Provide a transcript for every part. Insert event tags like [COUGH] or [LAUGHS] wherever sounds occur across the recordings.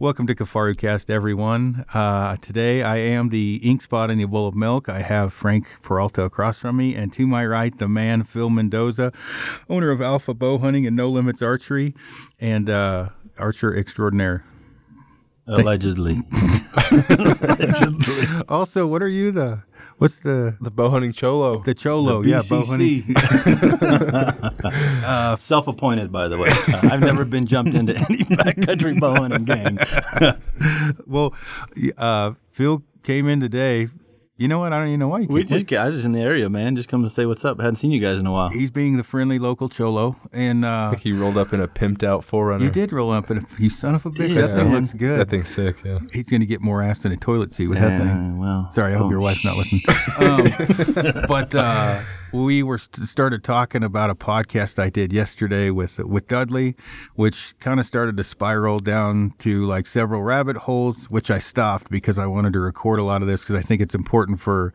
Welcome to Kifaru Cast, everyone. Uh, today I am the ink spot in the bowl of milk. I have Frank Peralta across from me, and to my right, the man Phil Mendoza, owner of Alpha Bow Hunting and No Limits Archery, and uh, archer extraordinaire. Allegedly. [LAUGHS] Also, what are you the? What's the The bow hunting cholo. the cholo? yeah, bow hunting. [LAUGHS] Self appointed, by the way. Uh, [LAUGHS] I've never been jumped into any backcountry bow hunting gang. [LAUGHS] Well, uh, Phil came in today. You know what? I don't even know why you came. We just, ca- I was just in the area, man. Just come to say what's up. I hadn't seen you guys in a while. He's being the friendly local cholo, and uh, [LAUGHS] He rolled up in a pimped out 4Runner. you did roll up in a you son of a bitch. Yeah, that thing looks good. That thing's sick. Yeah. He's going to get more ass than a toilet seat with that thing. Well, Sorry, I hope your wife's not listening. [LAUGHS] um, but uh, we were st- started talking about a podcast I did yesterday with with Dudley, which kind of started to spiral down to like several rabbit holes, which I stopped because I wanted to record a lot of this because I think it's important for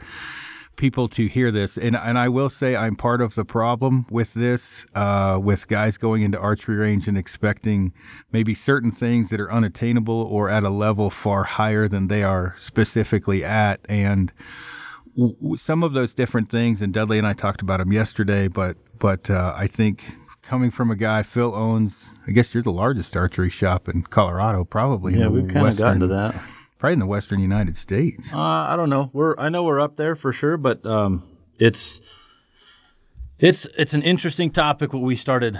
people to hear this. And and I will say I'm part of the problem with this, uh, with guys going into archery range and expecting maybe certain things that are unattainable or at a level far higher than they are specifically at. And some of those different things, and Dudley and I talked about them yesterday, but but uh, I think coming from a guy Phil owns, I guess you're the largest archery shop in Colorado, probably. in Yeah, the we've kind of western, gotten to that. Probably in the western United States. Uh, I don't know. We're I know we're up there for sure, but um, it's it's it's an interesting topic what we started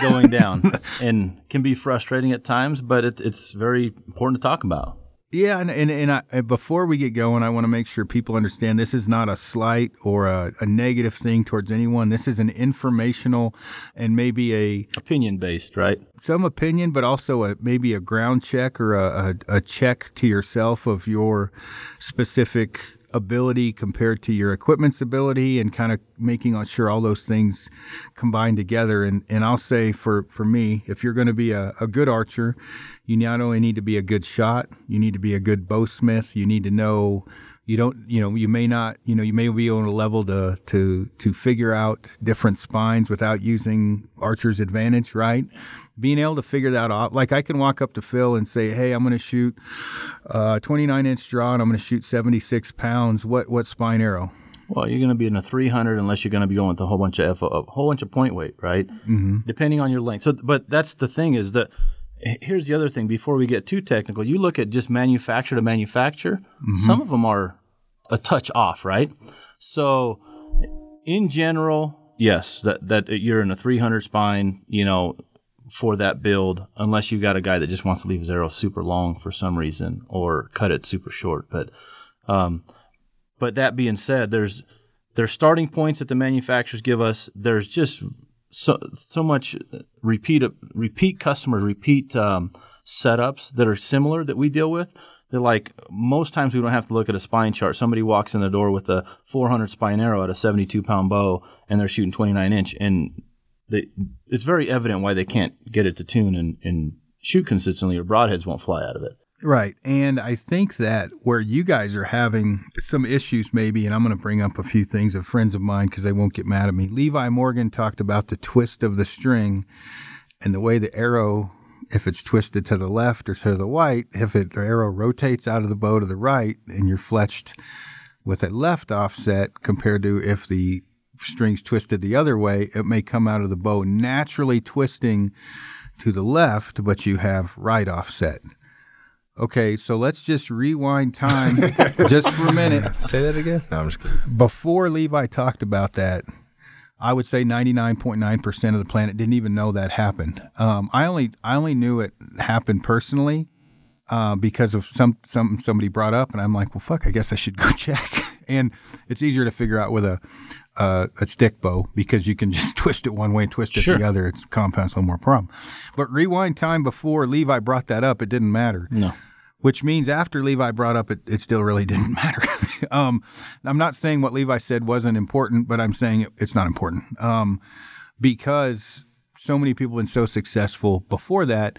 going down, [LAUGHS] and can be frustrating at times, but it, it's very important to talk about. Yeah, and and, and, I, before we get going, I want to make sure people understand this is not a slight or a, a negative thing towards anyone. This is an informational and maybe a Opinion based, right? some opinion, but also a maybe a ground check or a, a, a check to yourself of your specific ability compared to your equipment's ability and kind of making sure all those things combine together. And, and I'll say for, for me, if you're going to be a, a good archer, you not only need to be a good shot, you need to be a good bowsmith, you need to know you don't you know you may not you know you may be on a level to to to figure out different spines without using archer's advantage right being able to figure that out like i can walk up to phil and say hey i'm going to shoot uh 29 inch draw and i'm going to shoot 76 pounds what what spine arrow Well, you're going to be in a 300 unless you're going to be going with a whole bunch of FO, a whole bunch of point weight, right? Mm-hmm. Depending on your length. So, but that's the thing is that here's the other thing. Before we get too technical, you look at just manufacturer to manufacturer. Some of them are a touch off, right? So, in general, yes, that that you're in a 300 spine, you know, for that build, unless you've got a guy that just wants to leave his arrow super long for some reason or cut it super short, but. Um, but that being said, there's there's starting points that the manufacturers give us. There's just so so much repeat repeat customers, repeat um, setups that are similar that we deal with. They're like most times we don't have to look at a spine chart. Somebody walks in the door with a 400 spine arrow at a 72 pound bow, and they're shooting 29 inch, and they, it's very evident why they can't get it to tune and, and shoot consistently, or broadheads won't fly out of it. Right. And I think that where you guys are having some issues, maybe, and I'm going to bring up a few things of friends of mine because they won't get mad at me. Levi Morgan talked about the twist of the string and the way the arrow, if it's twisted to the left or to the right, if it, the arrow rotates out of the bow to the right and you're fletched with a left offset compared to if the string's twisted the other way, it may come out of the bow naturally twisting to the left, but you have right offset. Okay, so let's just rewind time just for a minute. [LAUGHS] Say that again. No, I'm just kidding. Before Levi talked about that, I would say 99.9% of the planet didn't even know that happened. Um, I only I only knew it happened personally uh, because of some some somebody brought up, and I'm like, well, fuck, I guess I should go [LAUGHS] check. and it's easier to figure out with a uh, a stick bow because you can just [LAUGHS] twist it one way and twist it Sure. the other. It's compounds a little more problem. But rewind time before Levi brought that up, it didn't matter No. Which means after Levi brought up it, it still really [LAUGHS] didn't matter. [LAUGHS] um, I'm not saying what Levi said wasn't important, but I'm saying it, it's not important um, because so many people have been so successful before that.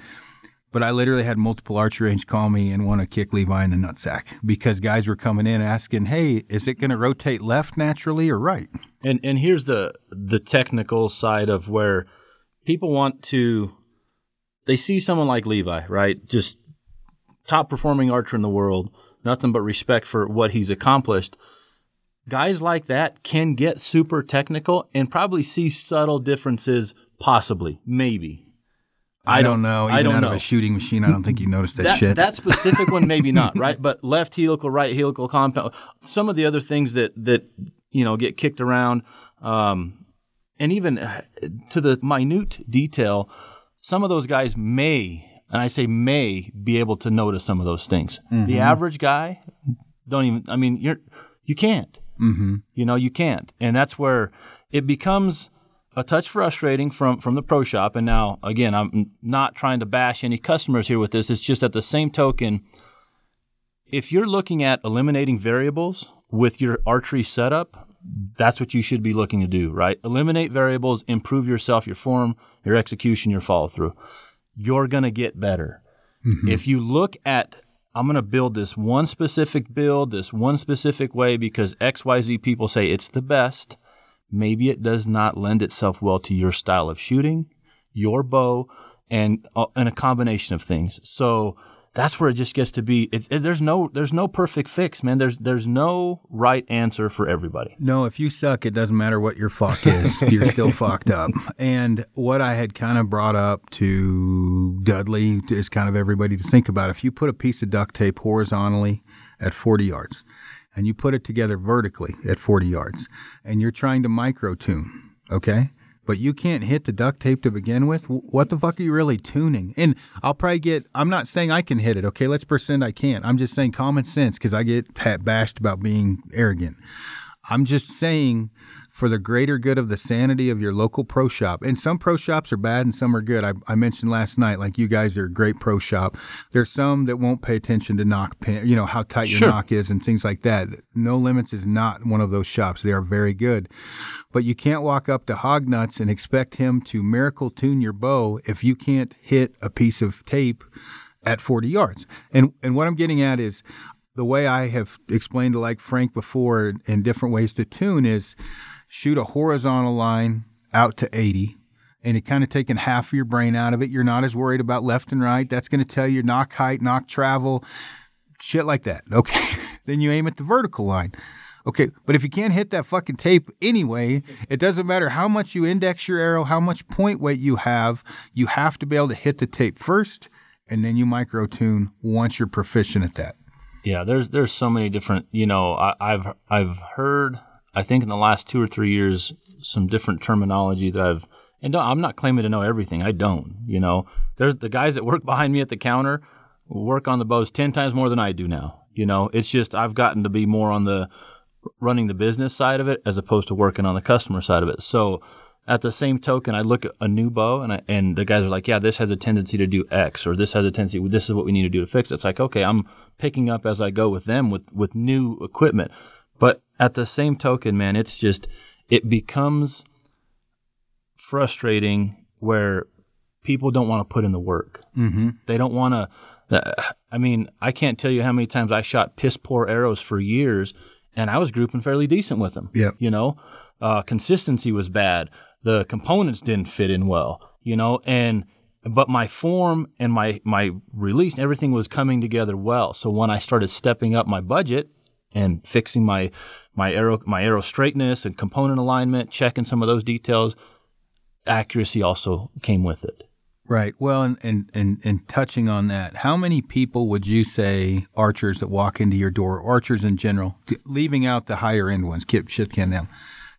But I literally had multiple archery range call me and want to kick Levi in the nutsack because guys were coming in asking, "Hey, is it going to rotate left naturally or right?" And and here's the the technical side of where people want to they see someone like Levi, right? Just top performing archer in the world, nothing but respect for what he's accomplished. Guys like that can get super technical and probably see subtle differences, possibly, maybe. I, don't know. Even I don't out know. of a shooting machine, I don't think you noticed that, that, shit. that specific one, maybe not, [LAUGHS] right? But left helical, right helical compound, some of the other things that that you know get kicked around, um, and even uh, to the minute detail, some of those guys may, and I say may, be able to notice some of those things. The average guy don't even. I mean, you're you can't. mm-hmm. You know, you can't, and that's where it becomes a touch frustrating from from the pro shop. And now, again, I'm not trying to bash any customers here with this. It's just at the same token, if you're looking at eliminating variables with your archery setup, that's what you should be looking to do, right? Eliminate variables, improve yourself, your form, your execution, your follow through. You're going to get better. If you look at, I'm going to build this one specific build, this one specific way because XYZ people say it's the best, maybe it does not lend itself well to your style of shooting, your bow, and, uh, and a combination of things. So, that's where it just gets to be. It's, it, there's no there's no perfect fix, man. There's there's no right answer for everybody. No, if you suck, it doesn't matter what your fuck is. [LAUGHS] You're still fucked up. And what I had kind of brought up to Dudley is kind of everybody to think about. If you put a piece of duct tape horizontally at 40 yards and you put it together vertically at 40 yards and you're trying to micro tune, okay? But you can't hit the duct tape to begin with. What the fuck are you really tuning? And I'll probably get. I'm not saying I can hit it. Okay, let's pretend I can't. I'm just saying common sense because I get pat bashed about being arrogant. I'm just saying for the greater good of the sanity of your local pro shop. And some pro shops are bad and some are good. I, I mentioned last night, like you guys are a great pro shop. There's some that won't pay attention to nock pin, you know, how tight your Sure. nock is and things like that. No Limits is not one of those shops. They are very good. But you can't walk up to Hognuts and expect him to miracle tune your bow if you can't hit a piece of tape at 40 yards. And and what I'm getting at is the way I have explained to like Frank before in different ways to tune is shoot a horizontal line out to 80 and it kind of taking half of your brain out of it. You're not as worried about left and right. That's going to tell you nock height, nock travel, shit like that. [LAUGHS] Okay. then you aim at the vertical line. Okay, but if you can't hit that fucking tape anyway, it doesn't matter how much you index your arrow, how much point weight you have, you have to be able to hit the tape first and then you micro tune once you're proficient at that. Yeah, there's there's so many different. You know, I, I've I've heard. I think in the last two or three years, some different terminology that I've. And I'm not claiming to know everything. I don't. You know, there's the guys that work behind me at the counter work on the bows ten times more than I do now. You know, it's just I've gotten to be more on the running the business side of it as opposed to working on the customer side of it. So at the same token, I look at a new bow and I, and the guys are like, yeah, this has a tendency to do X or this has a tendency. This is what we need to do to fix it. It's like, okay, I'm picking up as I go with them with with new equipment. At the same token, man, it's just it becomes frustrating where people don't want to put in the work. Mm-hmm. They don't want to. I mean, I can't tell you how many times I shot piss poor arrows for years, and I was grouping fairly decent with them. Yep. You know, uh, consistency was bad. The components didn't fit in well. You know, and but my form and my my release and everything was coming together well. So when I started stepping up my budget and fixing my my arrow my arrow straightness and component alignment, checking some of those details, accuracy also came with it. Right. Well, and, and, and, and touching on that, how many people would you say archers that walk into your door, archers in general, leaving out the higher end ones, Kip Shitkin them,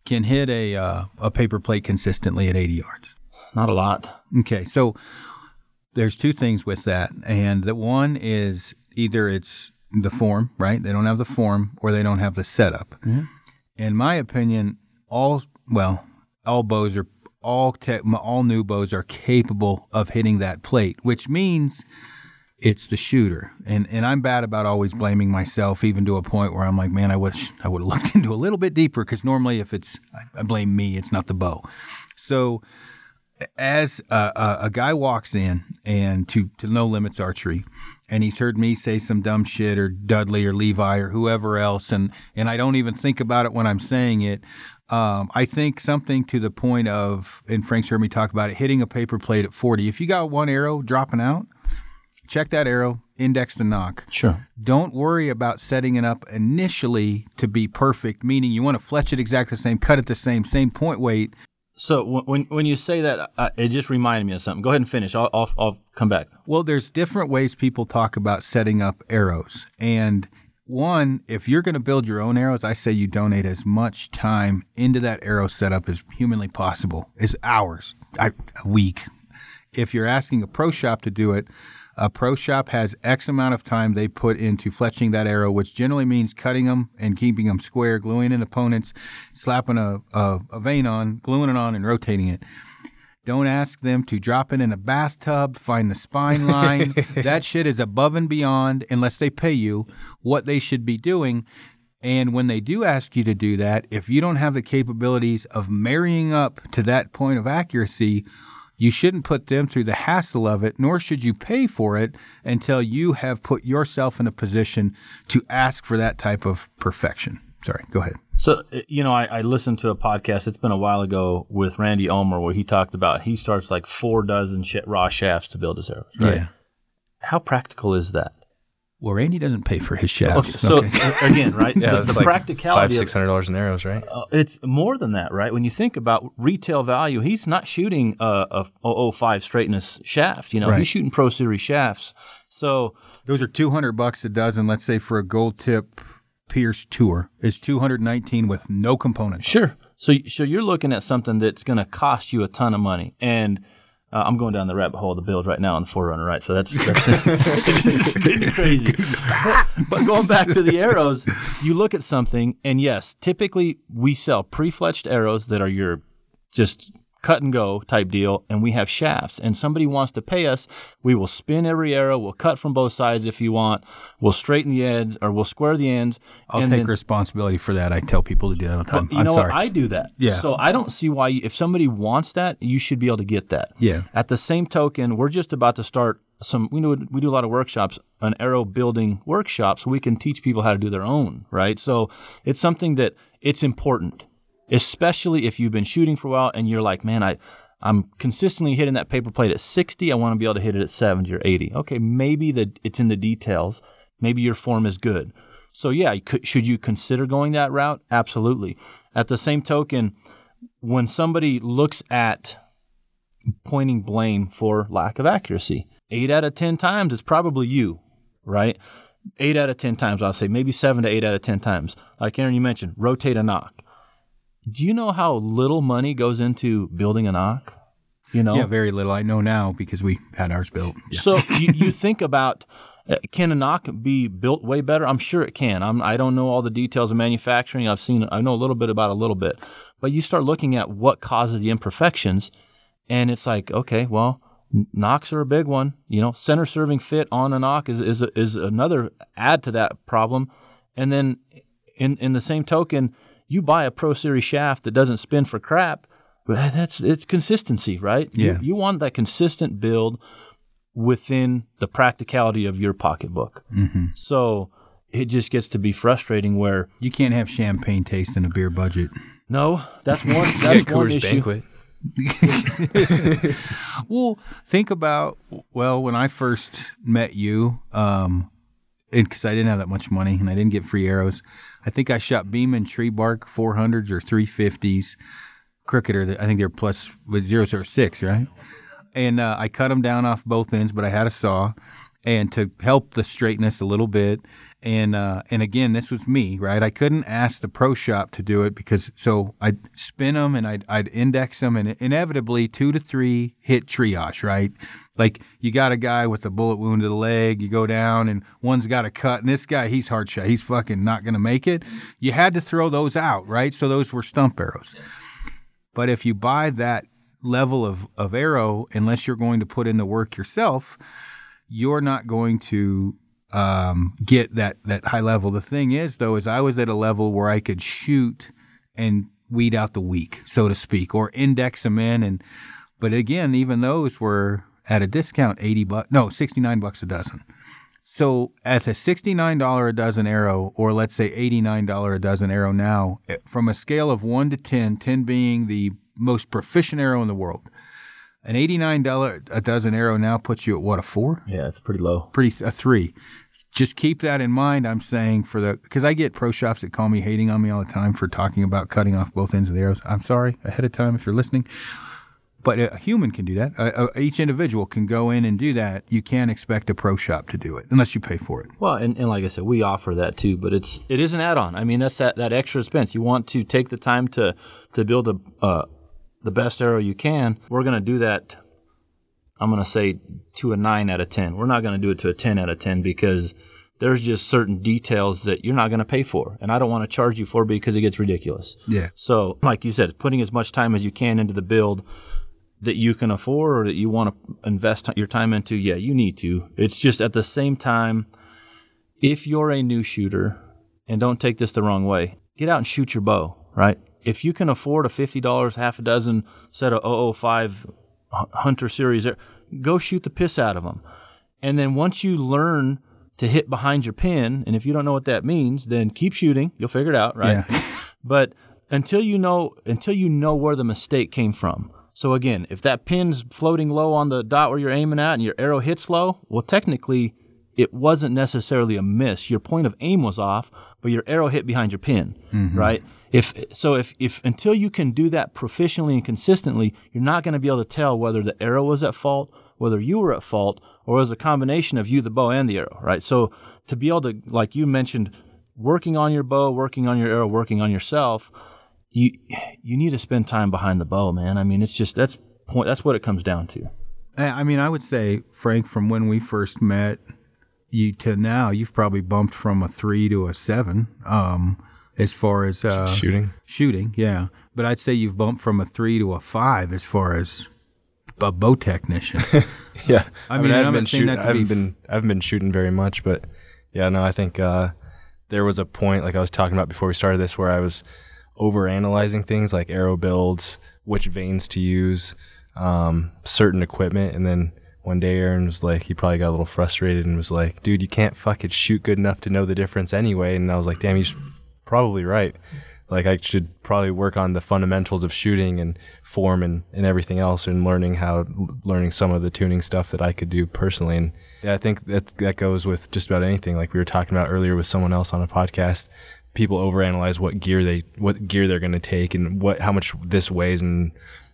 can hit a uh, a paper plate consistently at 80 yards? Not a lot. Okay, so there's two things with that, and the one is either it's the form, right? They don't have the form, or they don't have the setup. Mm-hmm. In my opinion, all well, all bows are all te- all new bows are capable of hitting that plate, which means it's the shooter. And and I'm bad about always blaming myself, even to a point where I'm like, man, I wish I would have [LAUGHS] looked into a little bit deeper. Because normally, if it's I, I blame me, it's not the bow. So as a, a, a guy walks in and to, to No Limits Archery, and he's heard me say some dumb shit or Dudley or Levi or whoever else, and, and I don't even think about it when I'm saying it. Um, I think something to the point of, and Frank's heard me talk about it, hitting a paper plate at 40. If you got one arrow dropping out, check that arrow, index the nock. Sure. Don't worry about setting it up initially to be perfect, meaning you want to fletch it exactly the same, cut it the same, same point weight. So when when you say that, uh, it just reminded me of something. Go ahead and finish. I'll I'll, I'll come back. Well, there's different ways people talk about setting up arrows. And one, if you're going to build your own arrows, I say you donate as much time into that arrow setup as humanly possible. Is hours, I, a week. If you're asking a pro shop to do it, a pro shop has X amount of time they put into fletching that arrow, which generally means cutting them and keeping them square, gluing in opponents, slapping a, a, a vane on, gluing it on, and rotating it. Don't ask them to drop it in a bathtub, find the spine [LAUGHS] line. that shit is above and beyond, unless they pay you, what they should be doing. And when they do ask you to do that, if you don't have the capabilities of marrying up to that point of accuracy, you shouldn't put them through the hassle of it, nor should you pay for it until you have put yourself in a position to ask for that type of perfection. Sorry, go ahead. So uh, you know, I, I listened to a podcast. It's been a while ago with Randy Ulmer where he talked about he starts like four dozen sh- raw shafts to build his arrows. Right? Yeah. How practical is that? Well, Randy doesn't pay for his shafts. Okay, so Okay. uh, again, right? [LAUGHS] Yeah, the, the like practicality five of six hundred dollars in arrows, right? Uh, it's more than that, right? When you think about retail value, he's not shooting a, a 005 straightness shaft. You know, Right. he's shooting Pro Series shafts. So Those are 200 bucks a dozen, let's say for a gold tip Pierce tour. It's 219 with no components. sure. So so you're looking at something that's going to cost you a ton of money, and uh, I'm going down the rabbit hole of the build right now on the 4Runner, right? So that's, [LAUGHS] that's it's getting crazy. But, but going back to the arrows, you look at something, and yes, typically we sell pre-fletched arrows that are your just cut and go type deal, and we have shafts. And somebody wants to pay us, we will spin every arrow, we'll cut from both sides if you want, we'll straighten the ends or we'll square the ends. I'll take then- responsibility for that. I tell people to do that all the time. you I'm know sorry. I do that. Yeah. So I don't see why, you, if somebody wants that, you should be able to get that. Yeah. At the same token, we're just about to start some. We do we do a lot of workshops, an arrow building workshop, so we can teach people how to do their own. Right. So it's something that it's important, especially if you've been shooting for a while and you're like, man, I. I'm consistently hitting that paper plate at 60. I want to be able to hit it at 70 or 80. Okay, maybe the it's in the details. Maybe your form is good. So yeah, could, should you consider going that route? Absolutely. At the same token, when somebody looks at pointing blame for lack of accuracy, eight out of ten times it's probably you, right? Eight out of ten times, I'll say maybe seven to eight out of ten times. Like Aaron, you mentioned, rotate a nock. Do you know how little money goes into building a nock? You know, Yeah, very little. I know now because we had ours built. Yeah. so [LAUGHS] you, you think about uh, can a nock be built way better? I'm sure it can. I'm, I don't know all the details of manufacturing. I've seen I know a little bit about a little bit, but you start looking at what causes the imperfections, and it's like okay, well, nocks are a big one. You know, center serving fit on a nock is is is another add to that problem, and then in in the same token, you buy a Pro Series shaft that doesn't spin for crap. But that's it's consistency, right? You- Yeah. you want that consistent build within the practicality of your pocketbook. Mm-hmm. So it just gets to be frustrating where You can't have champagne taste in a beer budget. no, that's [LAUGHS] one Yeah, that's one issue. Banquet. [LAUGHS] Well, think about well when I first met you, um, because I didn't have that much money and I didn't get free arrows. I think I shot Beman tree bark 400s or 350s, cricketer. I think they're plus with zero zero six, right? And uh, I cut them down off both ends, but I had a saw, and to help the straightness a little bit. And uh, and again, this was me, right? I couldn't ask the pro shop to do it because so I'd spin them and I'd I'd index them, and inevitably two to three hit triage, right? Like you got a guy with a bullet wound to the leg, you go down, and one's got a cut, and this guy he's hard shot, he's fucking not gonna make it. You had to throw those out, right? So those were stump arrows. But if you buy that level of, of arrow, unless you're going to put in the work yourself, you're not going to um, get that, that high level. The thing is, though, is I was at a level where I could shoot and weed out the weak, so to speak, or index them in. And but again, even those were at a discount, eighty bucks, no, sixty nine bucks a dozen. So as a $69 a dozen arrow, or let's say $89 a dozen arrow now, eh, from a scale of 1 to 10, 10 being the most proficient arrow in the world, An eighty-nine dollar a dozen arrow now puts you at what a four? Yeah, it's pretty low. Pretty a three. Just keep that in mind. I'm saying for the because I get pro shops that call me hating on me all the time for talking about cutting off both ends of the arrows. I'm sorry ahead of time if you're listening. But a human can do that. Uh, uh, each individual can go in and do that. You can't expect a pro shop to do it unless you pay for it. Well, and, and like I said, we offer that too, but it's it is an add-on. I mean, that's that, that extra expense. You want to take the time to to build a uh, the best arrow you can. We're going to do that. I'm going to say to a nine out of ten. We're not going to do it to a ten out of ten because there's just certain details that you're not going to pay for, and I don't want to charge you for because it gets ridiculous. Yeah. So, like you said, putting as much time as you can into the build that you can afford or that you want to invest your time into, yeah, you need to. It's just at the same time, if you're a new shooter, and don't take this the wrong way, get out and shoot your bow, right? If you can afford a $50, half a dozen set of 005 Hunter Series, go shoot the piss out of them. And then once you learn to hit behind your pin, and if you don't know what that means, then keep shooting. You'll figure it out, right? Yeah. [LAUGHS] but until you know until you know where the mistake came from, so again, if that pin's floating low on the dot where you're aiming at and your arrow hits low, well, technically it wasn't necessarily a miss. Your point of aim was off, but your arrow hit behind your pin, mm-hmm. right? If so, if if until you can do that proficiently and consistently, you're not going to be able to tell whether the arrow was at fault, whether you were at fault, or it was a combination of you, the bow, and the arrow, right? So to be able to, like you mentioned, working on your bow, working on your arrow, working on yourself you you need to spend time behind the bow, man. I mean, it's just that's point. That's what it comes down to. I I mean, I would say, Frank, from when we first met you to now, you've probably bumped from a three to a seven, um, as far as uh, Shooting. shooting. Yeah, but I'd say you've bumped from a three to a five as far as a bow technician. [LAUGHS] Yeah. I mean, I haven't not been shooting. that to I haven't be- been. I haven't been shooting very much, but yeah, no, I think uh, there was a point, like I was talking about before we started this, where I was over analyzing things like arrow builds, which vanes to use, um, certain equipment, and then one day Aaron was like, he probably got a little frustrated and was like, "Dude, you can't fucking shoot good enough to know the difference anyway." And I was like, "Damn, he's probably right." Like I should probably work on the fundamentals of shooting and form and, and everything else, and learning how learning some of the tuning stuff that I could do personally. And yeah, I think that that goes with just about anything. Like we were talking about earlier with someone else on a podcast, people overanalyze what gear they what gear they're going to take and what how much this weighs and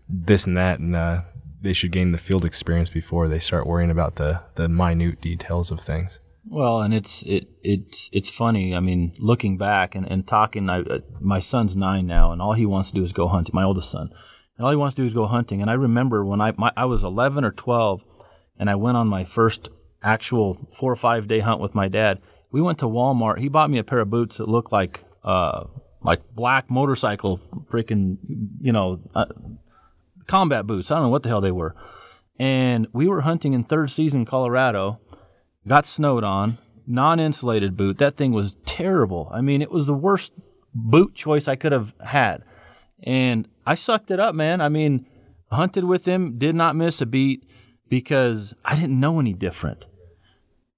this and that, and uh, they should gain the field experience before they start worrying about the the minute details of things. Well, and it's it it's it's funny. I mean, looking back and, and talking, I, uh, my son's nine now, and all he wants to do is go hunting. My oldest son, and all he wants to do is go hunting. And I remember when I my, I was eleven or twelve, and I went on my first actual four or five day hunt with my dad. We went to Walmart. He bought me a pair of boots that looked like uh like black motorcycle freaking you know uh, combat boots. I don't know what the hell they were. And we were hunting in third season Colorado got snowed on, non-insulated boot. That thing was terrible. I mean, it was the worst boot choice I could have had. And I sucked it up, man. I mean, hunted with him, did not miss a beat because I didn't know any different.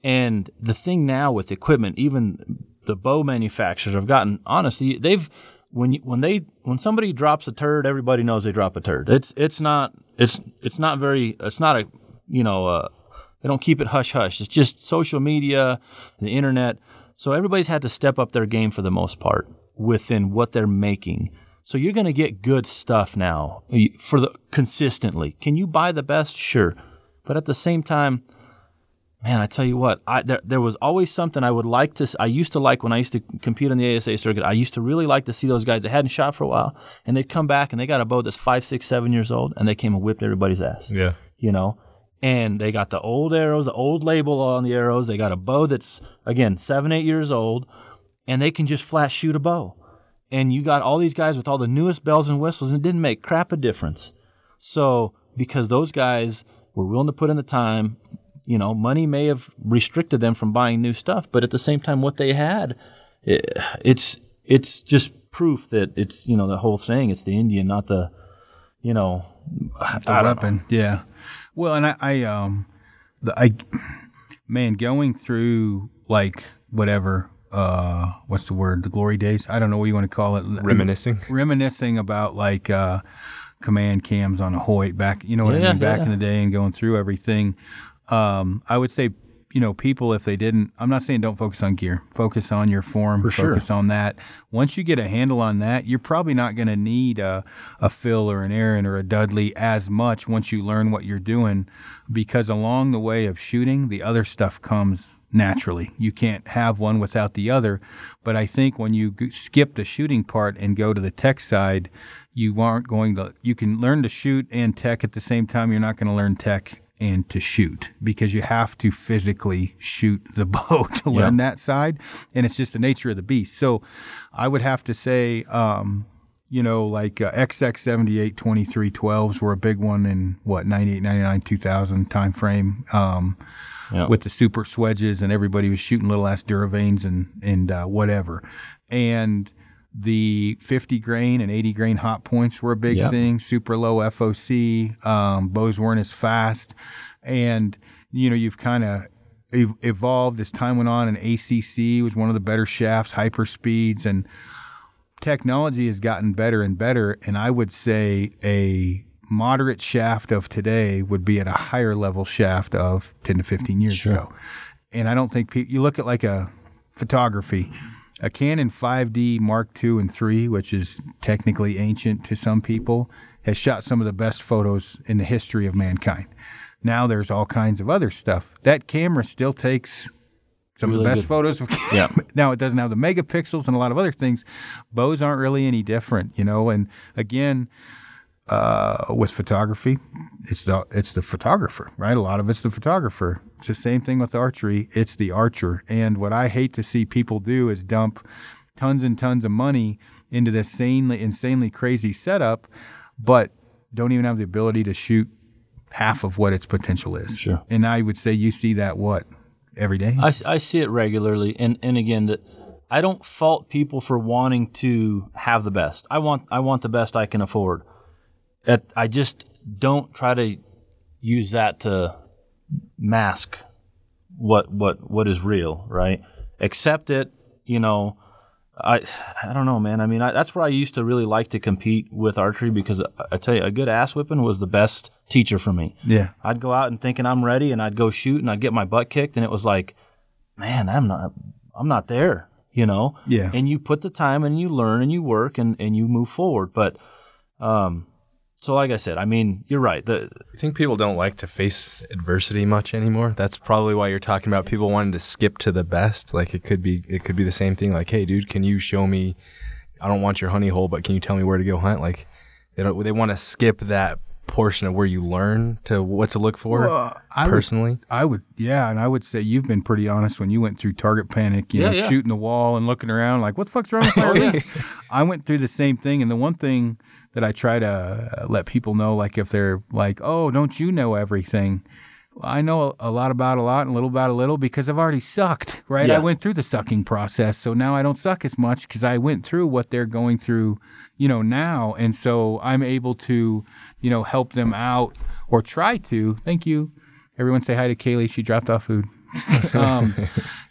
And the thing now with equipment, even the bow manufacturers have gotten honestly, they've when you, when they when somebody drops a turd, everybody knows they drop a turd. It's it's not it's it's not very it's not a you know uh, they don't keep it hush hush. It's just social media, the internet. So everybody's had to step up their game for the most part within what they're making. So you're going to get good stuff now for the consistently. Can you buy the best? Sure, but at the same time, man, I tell you what, I there, there was always something I would like to. I used to like when I used to compete on the ASA circuit. I used to really like to see those guys that hadn't shot for a while, and they'd come back and they got a bow that's five, six, seven years old, and they came and whipped everybody's ass Yeah. you know. And they got the old arrows, the old label on the arrows. They got a bow that's again seven, eight years old, and they can just flat shoot a bow. And you got all these guys with all the newest bells and whistles, and it didn't make crap a difference. So because those guys were willing to put in the time, you know, money may have restricted them from buying new stuff, but at the same time, what they had, i it's it's just proof that it's you know the whole thing. It's the Indian, not the, you know, the don't know. weapon. Yeah. Well, and I, I um, the I, man, going through like whatever, uh, what's the word? The glory days. I don't know what you want to call it. Reminiscing. Reminiscing about like uh, command cams on a Hoyt back, you know what I Yeah, mean, back yeah. in the day and going through everything. Um, I would say, you know, people if they didn't, I'm not saying don't focus on gear, focus on your form, sure. focus on that. Once you get a handle on that, you're probably not going to need a, a Phil or an Aaron or a Dudley as much once you learn what you're doing, because along the way of shooting, the other stuff comes naturally. You can't have one without the other. But I think when you g- skip the shooting part and go to the tech side, you aren't going to, you can learn to shoot and tech at the same time. You're not going to learn tech and to shoot because you have to physically shoot the [LAUGHS] bow to learn that side. And it's just the nature of the beast. So I would have to say, um, you know, like uh, XX78 2312s were a big one in what, 98, 99, 2000 time frame. Um, Yeah. with the super swedges and everybody was shooting little ass Duravanes and and uh, whatever. And the 50 grain and 80 grain hot points were a big Yep. thing. Super low FOC. Um, bows weren't as fast, and you know you've kind of ev- evolved as time went on. And ACC was one of the better shafts, hyper speeds, and technology has gotten better and better. And I would say a moderate shaft of today would be at a higher level shaft of 10 to 15 years ago. And I don't think pe- you look at like a photography, a Canon 5D Mark II and III, which is technically ancient to some people, has shot some of the best photos in the history of mankind. Now there's all kinds of other stuff. That camera still takes some of the best good. photos of Yeah. [LAUGHS] now it doesn't have the megapixels and a lot of other things. Bows aren't really any different, you know. And again, uh, with photography, it's the it's the photographer, right? A lot of it's the photographer. It's the same thing with archery. It's the archer. And what I hate to see people do is dump tons and tons of money into this insanely insanely crazy setup, but don't even have the ability to shoot half of what its potential is. Sure. And I would say you see that what every day. I, I see it regularly, and and again that I don't fault people for wanting to have the best. I want I want the best I can afford. At, I just don't try to use that to mask what what what is real, right? Accept it, you know. I I don't know, man. I mean, I, that's where I used to really like to compete with archery because I, I tell you, a good ass whipping was the best teacher for me. yeah. I'd go out and thinking I'm ready, and I'd go shoot, and I'd get my butt kicked, and it was like, man, I'm not, I'm not there, you know. Yeah. And you put the time, and you learn, and you work, and and you move forward. But, um, so like I said, I mean, you're right. The I think people don't like to face adversity much anymore. That's probably why you're talking about people wanting to skip to the best. Like it could be it could be the same thing like, "Hey dude, can you show me I don't want your honey hole, but can you tell me where to go hunt?" Like they don't they want to skip that portion of where you learn to what to look for Well, I would- personally. I would, yeah, and I would say you've been pretty honest when you went through target panic, you Yeah, know, yeah. shooting the wall and looking around like, what the fuck's wrong with my [LAUGHS] oh, release? I went through the same thing, and the one thing that I try to uh, let people know, like if they're like, oh, don't you know everything? I know a lot about a lot and a little about a little because I've already sucked, right? Yeah. I went through the sucking process, so now I don't suck as much because I went through what they're going through, you know, now, and so I'm able to, you know, help them out or try to. Thank you. Everyone say hi to Kaylee. She dropped off food. [LAUGHS] um,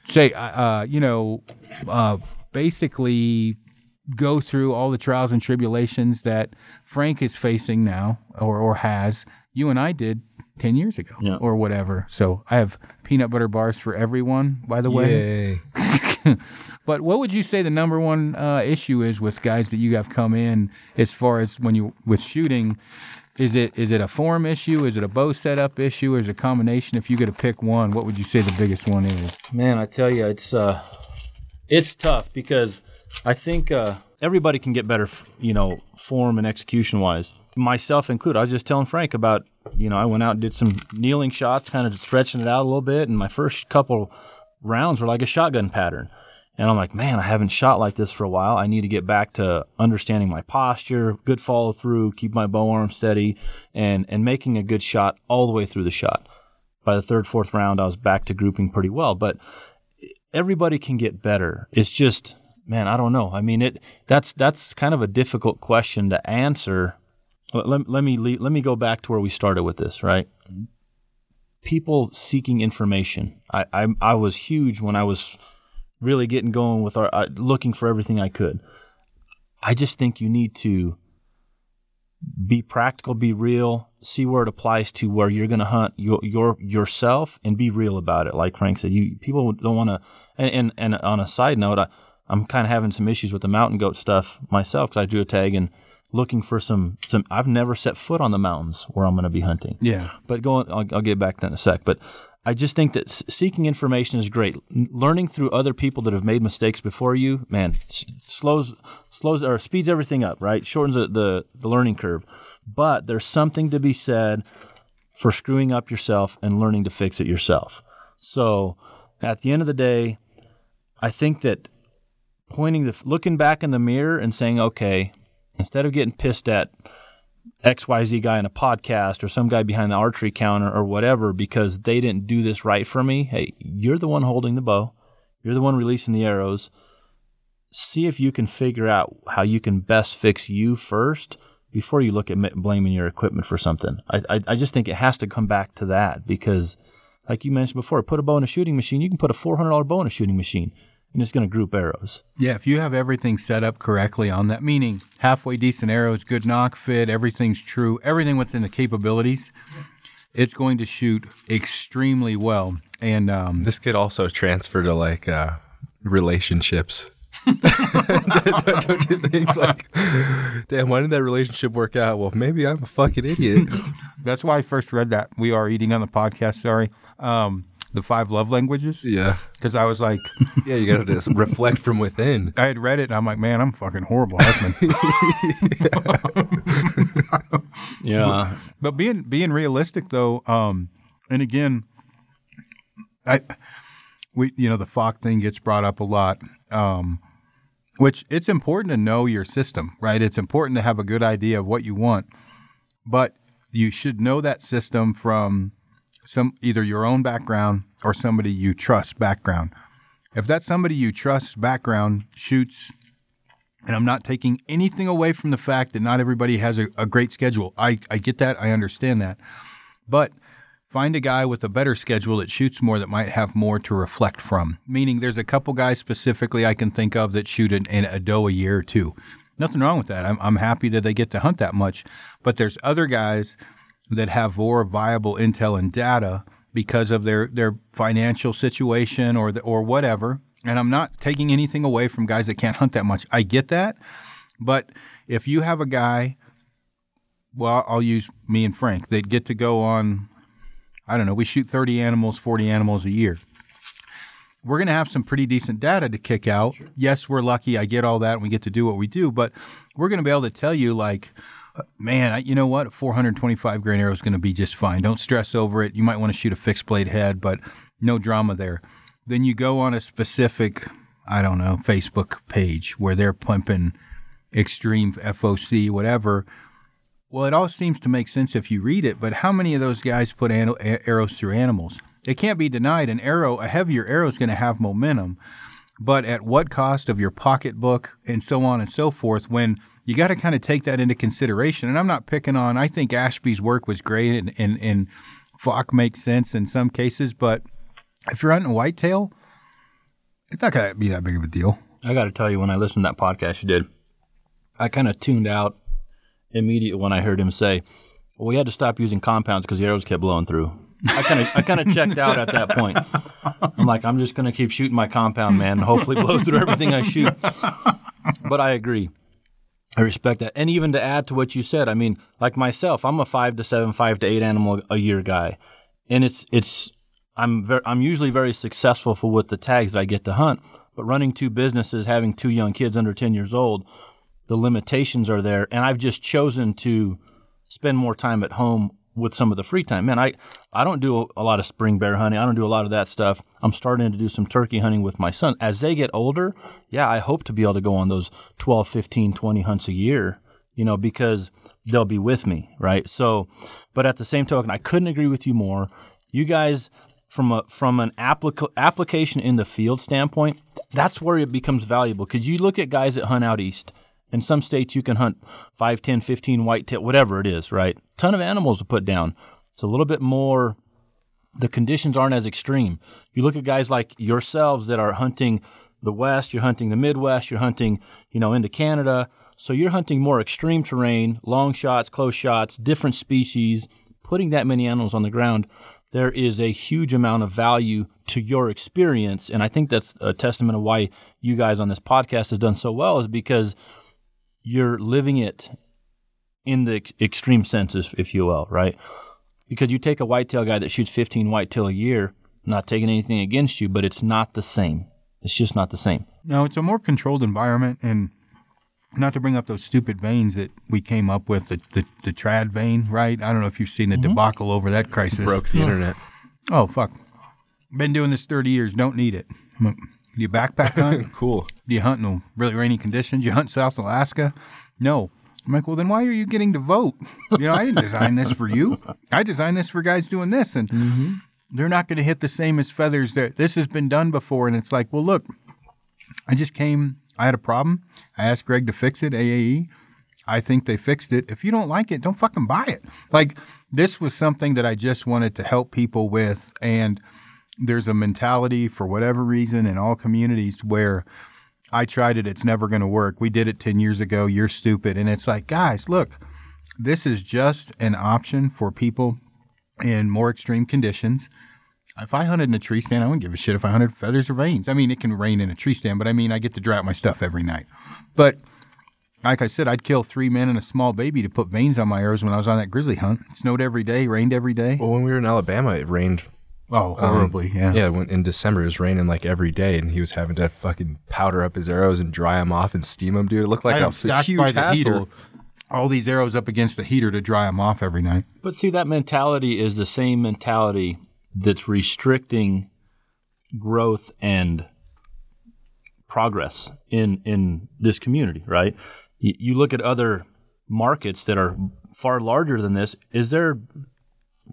say, uh, uh, you know, uh, basically go through all the trials and tribulations that Frank is facing now or, or has. You and I did 10 years ago Yeah. or whatever. So I have peanut butter bars for everyone, by the way. [LAUGHS] But what would you say the number one uh, issue is with guys that you have come in as far as when you with shooting? Is it is it a form issue? Is it a bow setup issue? Or is it a combination? If you could to pick one, what would you say the biggest one is? man, I tell you, it's uh, it's tough because I think uh, everybody can get better, you know, form and execution wise. Myself included. I was just telling Frank about, you know, I went out and did some kneeling shots, kind of stretching it out a little bit, and my first couple rounds were like a shotgun pattern. And I'm like, man, I haven't shot like this for a while. I need to get back to understanding my posture, good follow through, keep my bow arm steady, and and making a good shot all the way through the shot. By the third, fourth round, I was back to grouping pretty well. But everybody can get better. It's just, man, I don't know. I mean, it that's that's kind of a difficult question to answer. Let, let, let me le- let me go back to where we started with this, right? People seeking information. I I, I was huge when I was really getting going with our uh, looking for everything I could. I just think you need to be practical, be real, see where it applies to where you're going to hunt your, your yourself, and be real about it. Like Frank said, you people don't want to. And, and, and on a side note, I, I'm kind of having some issues with the mountain goat stuff myself because I drew a tag and looking for some some. I've never set foot on the mountains where I'm going to be hunting. Yeah. But going, I'll, I'll get back to that in a sec. But I just think that seeking information is great. Learning through other people that have made mistakes before you, man, slows slows or speeds everything up, right? Shortens the, the, the learning curve. But there's something to be said for screwing up yourself and learning to fix it yourself. So at the end of the day, I think that pointing the looking back in the mirror and saying, okay, instead of getting pissed at XYZ guy in a podcast or some guy behind the archery counter or whatever because they didn't do this right for me. Hey, you're the one holding the bow. You're the one releasing the arrows. See if you can figure out how you can best fix you first before you look at blaming your equipment for something. I, I, I just think it has to come back to that because, like you mentioned before, put a bow in a shooting machine. You can put a $400 bow in a shooting machine and it's going to group arrows. Yeah, if you have everything set up correctly on that, meaning halfway decent arrows, good nock fit, everything's true, everything within the capabilities, it's going to shoot extremely well. And um, this could also transfer to like uh, relationships. [LAUGHS] don't you think? [LAUGHS] Like, damn, why did that relationship work out? Well, maybe I'm a fucking idiot. [LAUGHS] That's why I first read that. We are eating on the podcast. Sorry. Um, the five love languages. Yeah. Because I was like, [LAUGHS] yeah, you got to just [LAUGHS] reflect from within. I had read it and I'm like, man, I'm fucking horrible husband. [LAUGHS] yeah. But being being realistic though, um, and again, I we you know the FOC thing gets brought up a lot. Um, which it's important to know your system, right? It's important to have a good idea of what you want, but you should know that system from some either your own background or somebody you trust background. If that somebody you trust background shoots, and I'm not taking anything away from the fact that not everybody has a, a great schedule. I, I get that. I understand that. But find a guy with a better schedule that shoots more that might have more to reflect from. Meaning there's a couple guys specifically I can think of that shoot an, a doe a year or two. Nothing wrong with that. I'm, I'm happy that they get to hunt that much. But there's other guys – that have more viable intel and data because of their, their financial situation or the, or whatever. And I'm not taking anything away from guys that can't hunt that much. I get that. But if you have a guy, well, I'll use me and Frank, that get to go on, I don't know, we shoot 30 animals, 40 animals a year. We're going to have some pretty decent data to kick out. Sure. Yes, we're lucky. I get all that and we get to do what we do, but we're going to be able to tell you, like, man, you know what? A 425 grain arrow is going to be just fine. Don't stress over it. You might want to shoot a fixed blade head, but no drama there. Then you go on a specific, I don't know, Facebook page where they're pumping extreme FOC, whatever. Well, it all seems to make sense if you read it, but how many of those guys put an- arrows through animals? It can't be denied. An arrow, a heavier arrow, is going to have momentum, but at what cost of your pocketbook and so on and so forth when you got to kind of take that into consideration. And I'm not picking on, I think Ashby's work was great and, and, and makes sense in some cases, but if you're hunting whitetail, it's not going to be that big of a deal. I got to tell you, when I listened to that podcast you did, I kind of tuned out immediately when I heard him say, well, we had to stop using compounds because the arrows kept blowing through. I kind of I kind of checked out at that point. I'm like, I'm just gonna keep shooting my compound, man, and hopefully blow through everything I shoot. But I agree. I respect that. And even to add to what you said, I mean, like myself, I'm a five to seven, five to eight animal a year guy. And it's, it's, I'm very, I'm usually very successful for with the tags that I get to hunt. But running two businesses, having two young kids under 10 years old, the limitations are there. And I've just chosen to spend more time at home with some of the free time. Man, I, I don't do a lot of spring bear hunting. I don't do a lot of that stuff. I'm starting to do some turkey hunting with my son. As they get older, yeah, I hope to be able to go on those 12, 15, 20 hunts a year, you know, because they'll be with me, right? So, but at the same token, I couldn't agree with you more. You guys, from a from an applica- application in the field standpoint, that's where it becomes valuable because you look at guys that hunt out east in some states, you can hunt 5, 10, 15 whitetail, whatever it is, right? Ton of animals to put down. It's a little bit more, the conditions aren't as extreme. You look at guys like yourselves that are hunting the West, you're hunting the Midwest, you're hunting, you know, into Canada, So you're hunting more extreme terrain, long shots, close shots, different species, putting that many animals on the ground. There is a huge amount of value to your experience. And I think that's a testament of why you guys on this podcast has done so well is because you're living it in the ex- extreme senses, if you will, right? Because you take a whitetail guy that shoots 15 whitetail a year, not taking anything against you, but it's not the same. It's just not the same. No, it's a more controlled environment, and not to bring up those stupid vanes that we came up with, the the, the trad vane, right? I don't know if you've seen the mm-hmm. debacle over that crisis. Broke the internet. Oh fuck! Been doing this thirty years. Don't need it. Do you backpack hunt? [LAUGHS] Cool. Do you hunt in really rainy conditions? You hunt South Alaska? No. I'm like, well, then why are you getting to vote? You know, I didn't design this for you. I designed this for guys doing this, and mm-hmm. they're not going to hit the same as feathers. That this has been done before, and it's like, well, look, I just came. I had a problem. I asked Greg to fix it. AAE. I think they fixed it. If you don't like it, don't fucking buy it. Like this was something that I just wanted to help people with, and there's a mentality for whatever reason in all communities where I tried it, it's never going to work. We did it 10 years ago, you're stupid. And it's like, guys, look, this is just an option for people in more extreme conditions. If I hunted in a tree stand, I wouldn't give a shit if I hunted feathers or vanes. I mean, it can rain in a tree stand, but I mean, I get to dry out my stuff every night. But like I said, I'd kill three men and a small baby to put vanes on my arrows when I was on that grizzly hunt. It snowed every day, rained every day. Well, when we were in Alabama, it rained. Oh, um, horribly, yeah. Yeah, when, in December it was raining like every day, and he was having to fucking powder up his arrows and dry them off and steam them, dude. It looked like had a huge hassle. heater. All these arrows up against the heater to dry them off every night. But see, that mentality is the same mentality that's restricting growth and progress in in this community, right? You, you look at other markets that are far larger than this. Is there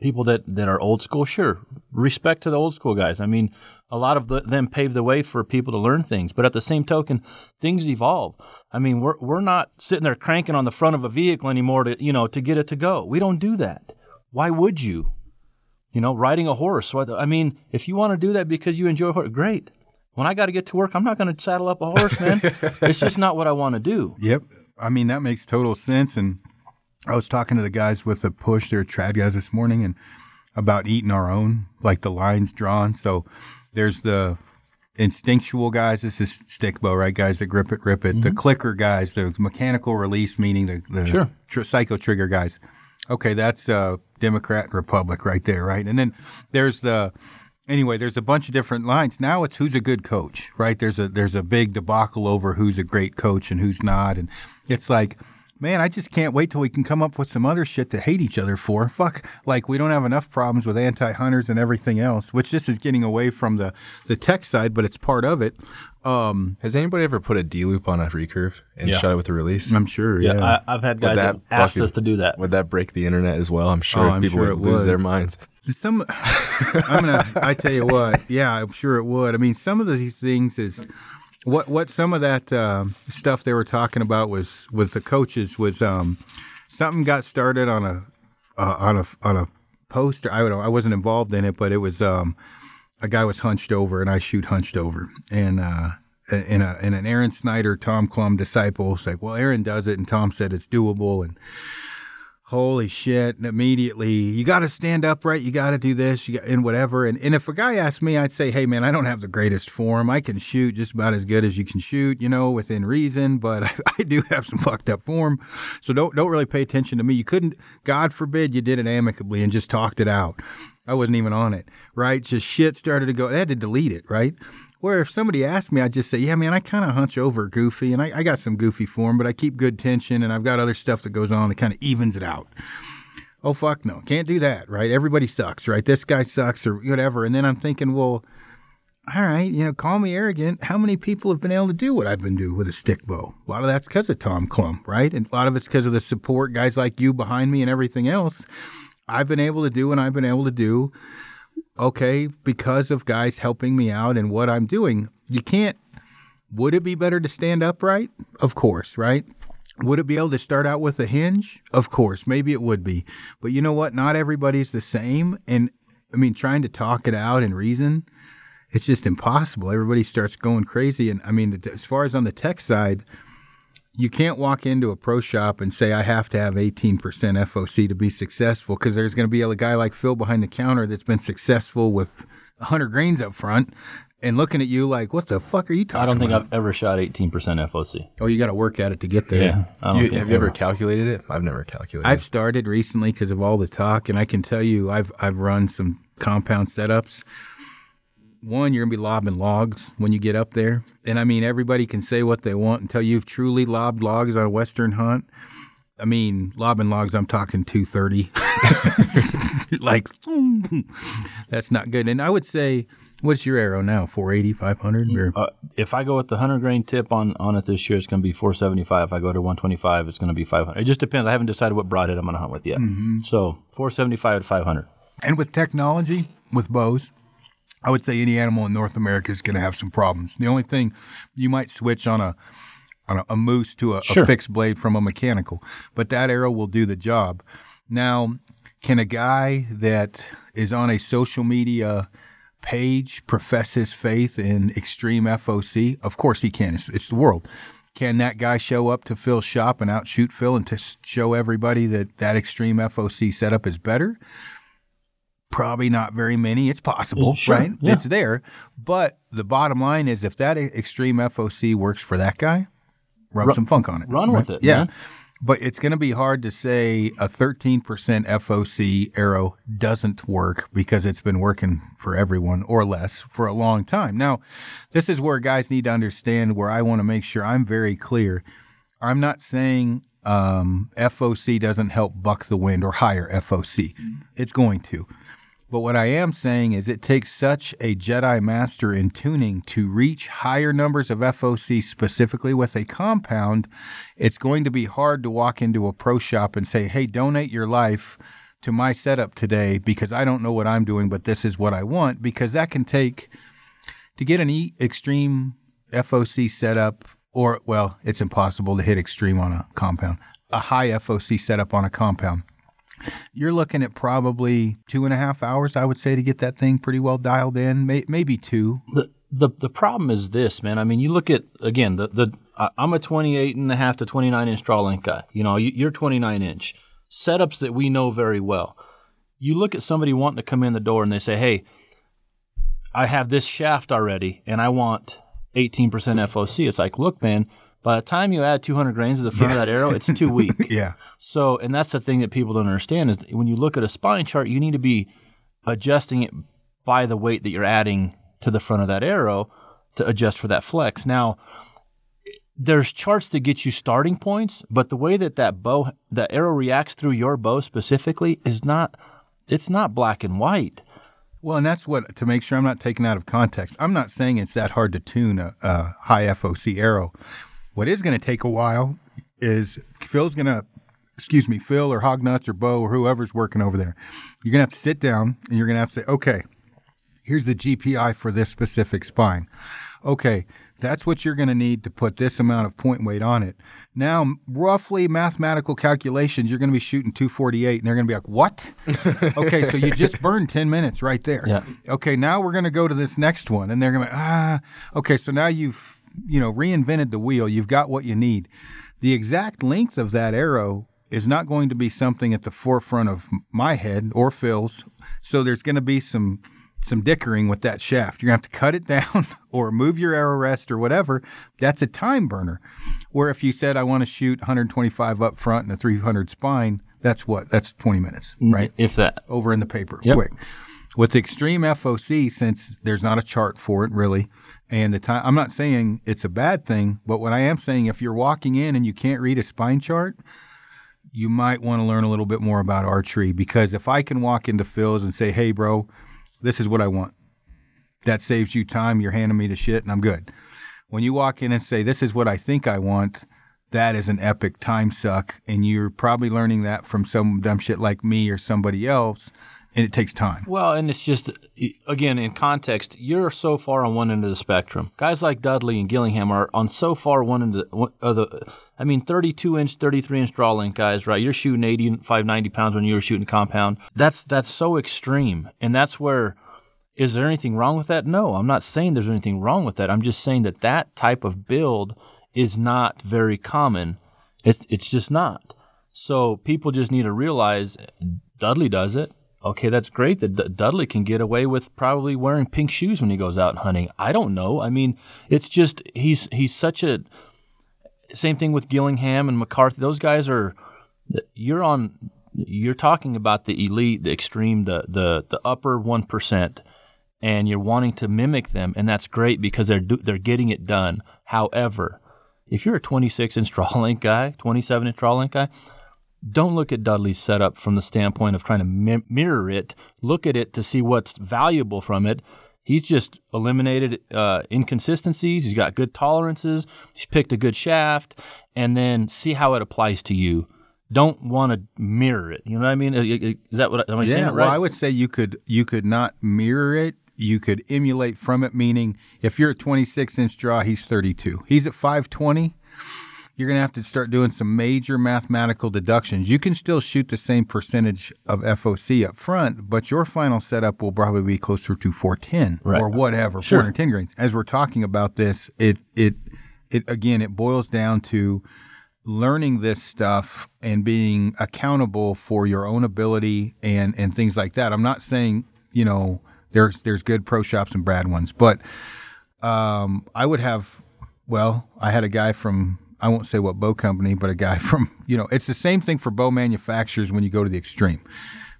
people that that are old school? Sure, respect to the old school guys. I mean, a lot of the, them paved the way for people to learn things, but at the same token, things evolve. I mean, we're we're not sitting there cranking on the front of a vehicle anymore to you know to get it to go. We don't do that. Why would you? You know, riding a horse. I mean, if you want to do that because you enjoy horse, great. When I got to get to work, I'm not going to saddle up a horse, man. [LAUGHS] it's just not what I want to do. Yep. I mean, that makes total sense. And I was talking to the guys with the push, they're trad guys this morning, and about eating our own, like the lines drawn. So there's the instinctual guys. This is stick bow, right? Guys that grip it, rip it. The clicker guys, the mechanical release, meaning the, the Sure. tr- psycho trigger guys. Okay, that's uh, Democrat and Republic right there, right? And then there's the anyway. There's a bunch of different lines. Now it's who's a good coach, right? There's a there's a big debacle over who's a great coach and who's not, and it's like. Man, I just can't wait till we can come up with some other shit to hate each other for. Fuck, like we don't have enough problems with anti-hunters and everything else. Which this is getting away from the the tech side, but it's part of it. Um, Has anybody ever put a D loop on a recurve and Yeah. shot it with a release? I'm sure. Yeah, Yeah, I, I've had guys that, that asked fucking- us to do that. Would that break the internet as well? I'm sure Oh, I'm people sure would it lose would. their minds. Some, [LAUGHS] I'm gonna. I tell you what. Yeah, I'm sure it would. I mean, some of these things is what what some of that um stuff they were talking about was with the coaches was um, something got started on a uh, on a on a poster. I don't. I wasn't involved in it, but it was um, a guy was hunched over, and I shoot hunched over, and. uh in a in an Aaron Snyder Tom Clum disciple, it's like, well, Aaron does it, and Tom said it's doable, and holy shit and immediately you got to stand upright you got to do this you got, and whatever. And, and if a guy asked me i'd say hey man i don't have the greatest form. I can shoot just about as good as you can shoot you know within reason but [LAUGHS] i, I do have some fucked up form. So don't don't really pay attention to me. You couldn't god forbid you did it amicably and just talked it out. I wasn't even on it right? Just shit started to go they had to delete it right where if somebody asked me, I'd just say, yeah, man, I kind of hunch over goofy and I, I got some goofy form, but I keep good tension and I've got other stuff that goes on that kind of evens it out. Oh, fuck no. Can't do that, right? Everybody sucks, right? This guy sucks or whatever. And then I'm thinking, well, all right, you know, call me arrogant. How many people have been able to do what I've been doing with a stick bow? A lot of that's because of Tom Clum, right? And a lot of it's because of the support, guys like you behind me and everything else. I've been able to do and I've been able to do okay, because of guys helping me out and what I'm doing. You can't. Would it be better to stand upright? Of course, right? Would it be able to start out with a hinge? Of course, maybe it would be. But you know what? Not everybody's the same. And I mean, trying to talk it out and reason, it's just impossible. Everybody starts going crazy. And I mean, as far as on the tech side, you can't walk into a pro shop and say I have to have 18% FOC to be successful because there's going to be a guy like Phil behind the counter that's been successful with 100 grains up front and looking at you like, what the fuck are you talking I don't think about? I've ever shot 18% FOC. oh, you got to work at it to get there. Yeah. I don't You- think have you ever ever. calculated it? I've never calculated. It. I've started recently because of all the talk, and I can tell you, I've I've run some compound setups. One, you're gonna be lobbing logs when you get up there, and I mean everybody can say what they want until you've truly lobbed logs on a western hunt. I mean, lobbing logs, I'm talking 230. [LAUGHS] like, [LAUGHS] that's not good. And I would say, what's your arrow now? 480, 500? Uh, if I go with the 100 grain tip on, on it this year, it's going to be 475. If I go to 125, it's going to be 500. It just depends. I haven't decided what broadhead I'm going to hunt with yet. So 475 to 500. And with technology, with bows, I would say any animal in North America is going to have some problems. The only thing you might switch on a on a, a moose to a, Sure. a fixed blade from a mechanical, but that arrow will do the job. Now, can a guy that is on a social media page profess his faith in extreme FOC? Of course he can. It's, it's the world. Can that guy show up to Phil's shop and outshoot Phil and to show everybody that that extreme FOC setup is better? Probably not very many. It's possible, sure, right? yeah. It's there. But the bottom line is if that extreme FOC works for that guy, rub some funk on it. run with it, Yeah. man. But it's going to be hard to say a 13% FOC arrow doesn't work because it's been working for everyone or less for a long time. Now, this is where guys need to understand where I want to make sure I'm very clear. I'm not saying um, FOC doesn't help buck the wind or higher FOC. It's going to. But what I am saying is it takes such a Jedi master in tuning to reach higher numbers of FOC specifically with a compound. It's going to be hard to walk into a pro shop and say, hey, donate your life to my setup today because I don't know what I'm doing, but this is what I want. Because that can take, to get an e- extreme FOC setup, or, well, it's impossible to hit extreme on a compound, a high FOC setup on a compound you're looking at probably two and a half hours, I would say, to get that thing pretty well dialed in. May, maybe two. The, the the problem is this, man. I mean, you look at again the the I'm a 28 and a half to 29 inch draw length guy. You know, you're 29 inch setups that we know very well. You look at somebody wanting to come in the door and they say, "Hey, I have this shaft already, and I want 18% FOC." It's like, look, man. By the time you add 200 grains to the front of that arrow, it's too weak. [LAUGHS] Yeah. So, and that's the thing that people don't understand is when you look at a spine chart, you need to be adjusting it by the weight that you're adding to the front of that arrow to adjust for that flex. Now, there's charts that get you starting points, but the way that that bow, that arrow reacts through your bow specifically is not, it's not black and white. Well, and that's what, to make sure I'm not taken out of context, I'm not saying it's that hard to tune a, a high FOC arrow. What is going to take a while is Phil's going to, excuse me, Phil or Hognuts or Bo or whoever's working over there, you're going to have to sit down and you're going to have to say, okay, here's the GPI for this specific spine. Okay, that's what you're going to need to put this amount of point weight on it. Now, roughly mathematical calculations, you're going to be shooting 248, and they're going to be like, what? [LAUGHS] okay, so you just burned 10 minutes right there. Yeah. Okay, now we're going to go to this next one, and they're going to be, ah, okay, so now you've, you know, reinvented the wheel. You've got what you need. The exact length of that arrow is not going to be something at the forefront of my head or Phil's. So there's going to be some some dickering with that shaft. You're going to have to cut it [LAUGHS] down or move your arrow rest or whatever. That's a time burner. Where if you said I want to shoot 125 up front and a 300 spine, that's what? That's 20 minutes, mm, right? If that. over in the paper Yep. quick. With extreme FOC, since there's not a chart for it really, and the time I'm not saying it's a bad thing, but what I am saying if you're walking in and you can't read a spine chart, you might want to learn a little bit more about archery because if I can walk into Phil's and say, "Hey, bro, this is what I want," that saves you time. You're handing me the shit, and I'm good. When you walk in and say, "This is what I think I want," that is an epic time suck, and you're probably learning that from some dumb shit like me or somebody else, and it takes time. Well, and it's just again in context, you're so far on one end of the spectrum. Guys like Dudley and Gillingham are on so far one end of the, I mean, 32 inch, 33 inch draw length guys, right? You're shooting 85, 90 pounds when you were shooting compound. That's that's so extreme, and that's where. Is there anything wrong with that? No, I'm not saying there's anything wrong with that. I'm just saying that that type of build is not very common. It's it's just not. So people just need to realize Dudley does it. Okay, that's great that D- Dudley can get away with probably wearing pink shoes when he goes out hunting. I don't know. I mean, it's just he's he's such a same thing with Gillingham and McCarthy. Those guys are you're on you're talking about the elite, the extreme, the the the upper 1% and you're wanting to mimic them and that's great because they're do, they're getting it done. However, if you're a 26 inch [LAUGHS] draw length guy, 27 inch draw length guy, don't look at Dudley's setup from the standpoint of trying to mi- mirror it. Look at it to see what's valuable from it. He's just eliminated uh, inconsistencies. He's got good tolerances. He's picked a good shaft, and then see how it applies to you. Don't want to mirror it. You know what I mean? Is that what I am I saying? Yeah, right? well, I would say you could you could not mirror it. You could emulate from it. Meaning, if you're a 26 inch draw, he's 32. He's at 520. You're going to have to start doing some major mathematical deductions. You can still shoot the same percentage of FOC up front, but your final setup will probably be closer to 410 Right. or whatever, Sure. 410 grains. As we're talking about this, it it it again it boils down to learning this stuff and being accountable for your own ability and and things like that. I'm not saying you know there's there's good pro shops and bad ones, but um, I would have. Well, I had a guy from I won't say what bow company, but a guy [LAUGHS] from you know it's the same thing for bow manufacturers when you go to the extreme.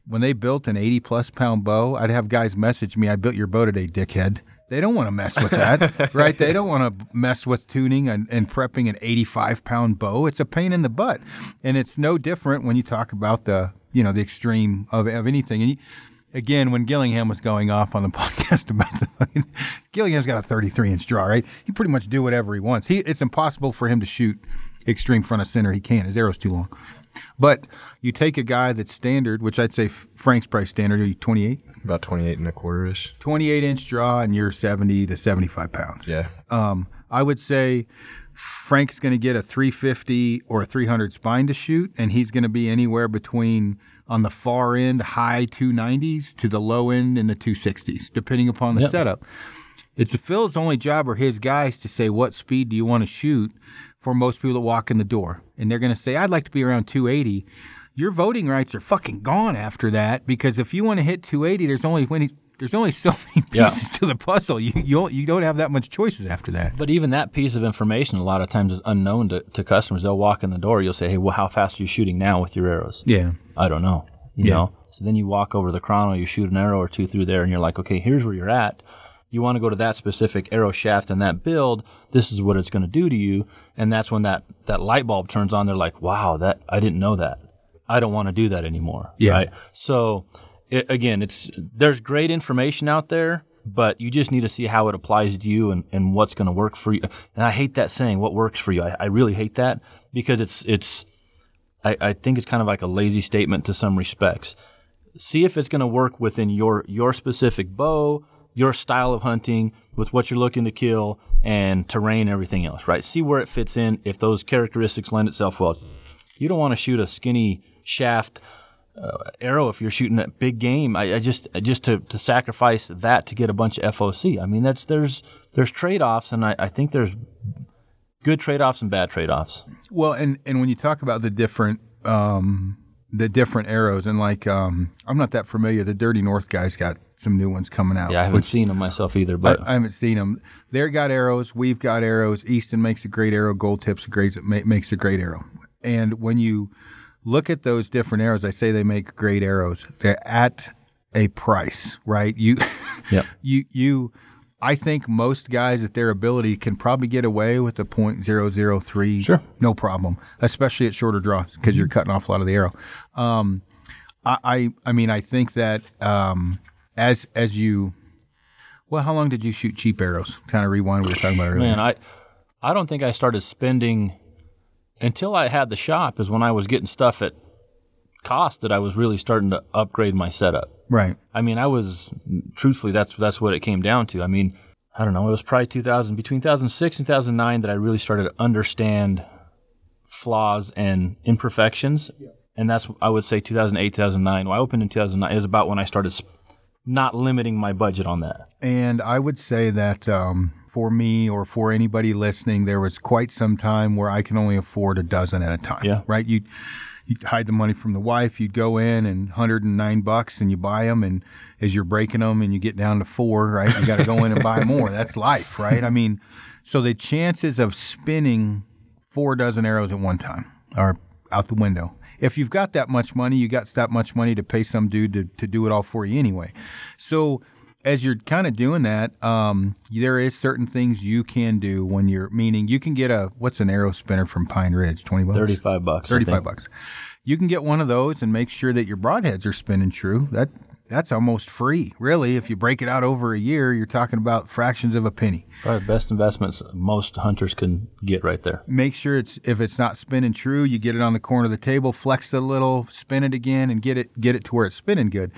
When they built an 80 plus pound bow, I'd have guys message me, "I built your bow today, dickhead." They don't want to mess with that, [LAUGHS] right? They don't want to mess with tuning and, and prepping an 85 pound bow. It's a pain in the butt, and it's no different when you talk about the you know the extreme of, of anything. And you, again, when Gillingham was going off on the [LAUGHS] podcast about the Gillingham's got a 33 inch draw, right? He pretty much do whatever he wants. He it's impossible for him to shoot extreme front of center. He can't. His arrow's too long. But you take a guy that's standard, which I'd say F- Frank's price standard, are you 28? About 28 and a quarter ish. 28 inch draw, and you're 70 to 75 pounds. Yeah. Um, I would say Frank's going to get a 350 or a 300 spine to shoot, and he's going to be anywhere between on the far end, high 290s to the low end in the 260s, depending upon the Yep. setup. It's Phil's only job or his guys to say what speed do you want to shoot for most people that walk in the door, and they're going to say I'd like to be around 280. Your voting rights are fucking gone after that because if you want to hit 280, there's only when there's only so [LAUGHS] many Yeah. pieces to the puzzle. You you don't, you don't have that much choices after that. But even that piece of information a lot of times is unknown to, to customers. They'll walk in the door, you'll say, Hey, well, how fast are you shooting now with your arrows? Yeah. I don't know. You Yeah. know? So then you walk over the chrono, you shoot an arrow or two through there, and you're like, okay, here's where you're at. You want to go to that specific arrow shaft and that build. This is what it's going to do to you. And that's when that, that light bulb turns on. They're like, wow, that I didn't know that. I don't want to do that anymore. Yeah. Right. So it, again, it's there's great information out there, but you just need to see how it applies to you and, and what's going to work for you. And I hate that saying, what works for you. I, I really hate that because it's it's I, I think it's kind of like a lazy statement to some respects. See if it's going to work within your your specific bow, your style of hunting, with what you're looking to kill, and terrain, and everything else. Right? See where it fits in. If those characteristics lend itself well, you don't want to shoot a skinny shaft uh, arrow if you're shooting at big game. I, I just just to, to sacrifice that to get a bunch of FOC. I mean, that's there's there's trade offs, and I, I think there's good trade offs and bad trade offs. Well, and and when you talk about the different um, the different arrows, and like um, I'm not that familiar. The Dirty North guys got some new ones coming out. Yeah, I haven't seen them myself either, but I, I haven't seen them. They've got arrows. We've got arrows. Easton makes a great arrow. Gold Tips great makes a great arrow. And when you look at those different arrows, I say they make great arrows. They're at a price, right? You, [LAUGHS] Yep. you, you. I think most guys at their ability can probably get away with a point zero zero three. Sure. no problem, especially at shorter draws because you're cutting off a lot of the arrow. Um, I, I, I mean, I think that um, as as you well, how long did you shoot cheap arrows? Kind of rewind we were talking about earlier. Man, I I don't think I started spending until I had the shop is when I was getting stuff at cost that I was really starting to upgrade my setup. right. I mean, I was truthfully that's that's what it came down to. I mean, I don't know, it was probably 2000 between 2006 and 2009 that I really started to understand flaws and imperfections. Yeah. And that's I would say 2008, 2009. When I opened in 2009 is about when I started not limiting my budget on that. And I would say that um, for me or for anybody listening, there was quite some time where I can only afford a dozen at a time. Yeah. Right. You you hide the money from the wife. You'd go in and 109 bucks and you buy them. And as you're breaking them and you get down to four, right, you got to go in and buy more. That's life, right? I mean, so the chances of spinning four dozen arrows at one time are out the window. If you've got that much money, you got that much money to pay some dude to, to do it all for you anyway. So as you're kind of doing that, um, there is certain things you can do when you're meaning you can get a what's an arrow spinner from Pine Ridge, twenty bucks, 35 bucks. 35 bucks. You can get one of those and make sure that your broadheads are spinning true. That that's almost free, really. If you break it out over a year, you're talking about fractions of a penny. Probably best investments most hunters can get right there. Make sure it's if it's not spinning true, you get it on the corner of the table, flex it a little, spin it again, and get it get it to where it's spinning good.